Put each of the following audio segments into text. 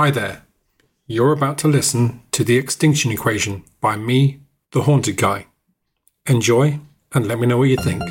Hi there. You're about to listen to The Extinction Equation by me, the Haunted Guy. Enjoy and let me know what you think.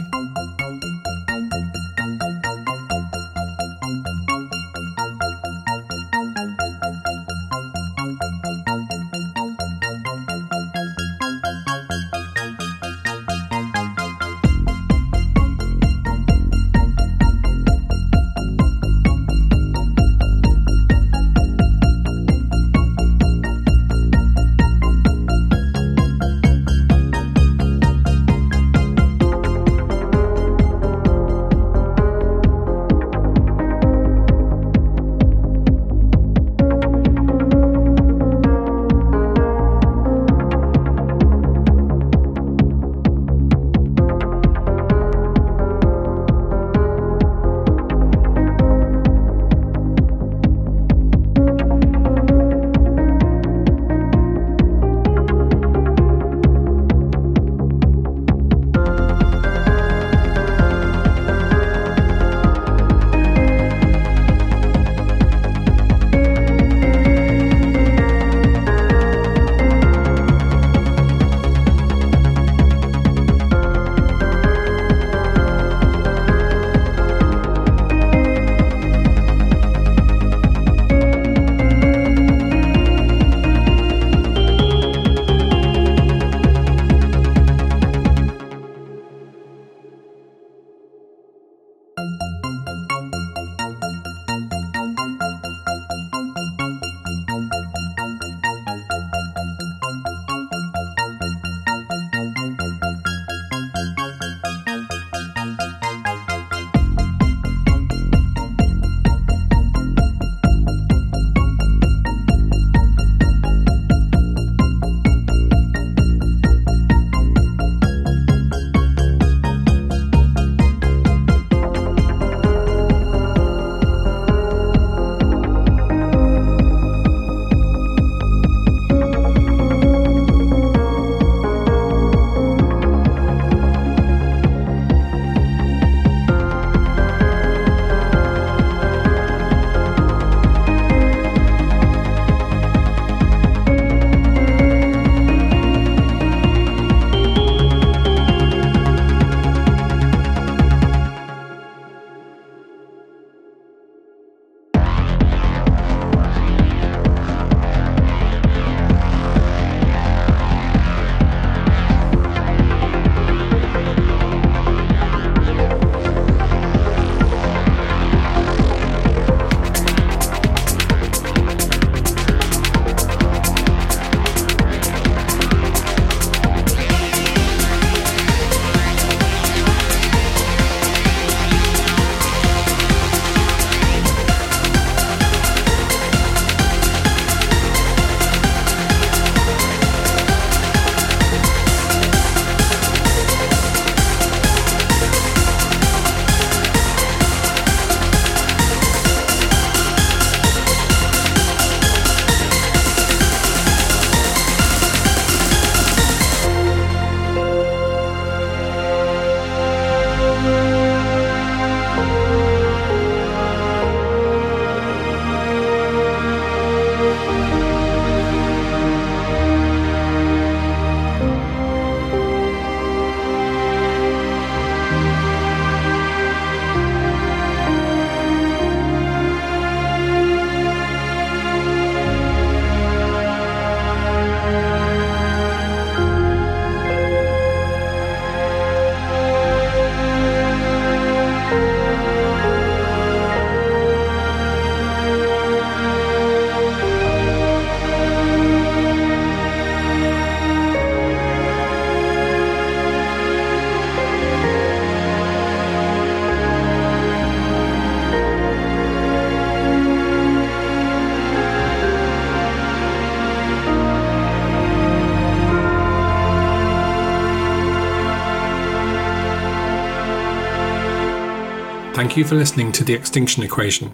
Thank you for listening to The Extinction Equation.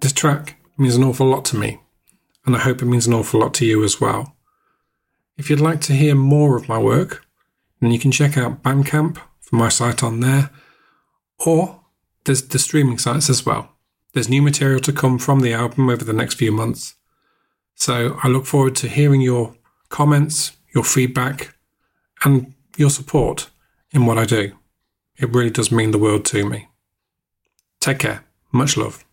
This track means an awful lot to me, and I hope it means an awful lot to you as well. If you'd like to hear more of my work, then you can check out Bandcamp for my site on there, or there's the streaming sites as well. There's new material to come from the album over the next few months. So I look forward to hearing your comments, your feedback, and your support in what I do. It really does mean the world to me. Take care. Much love.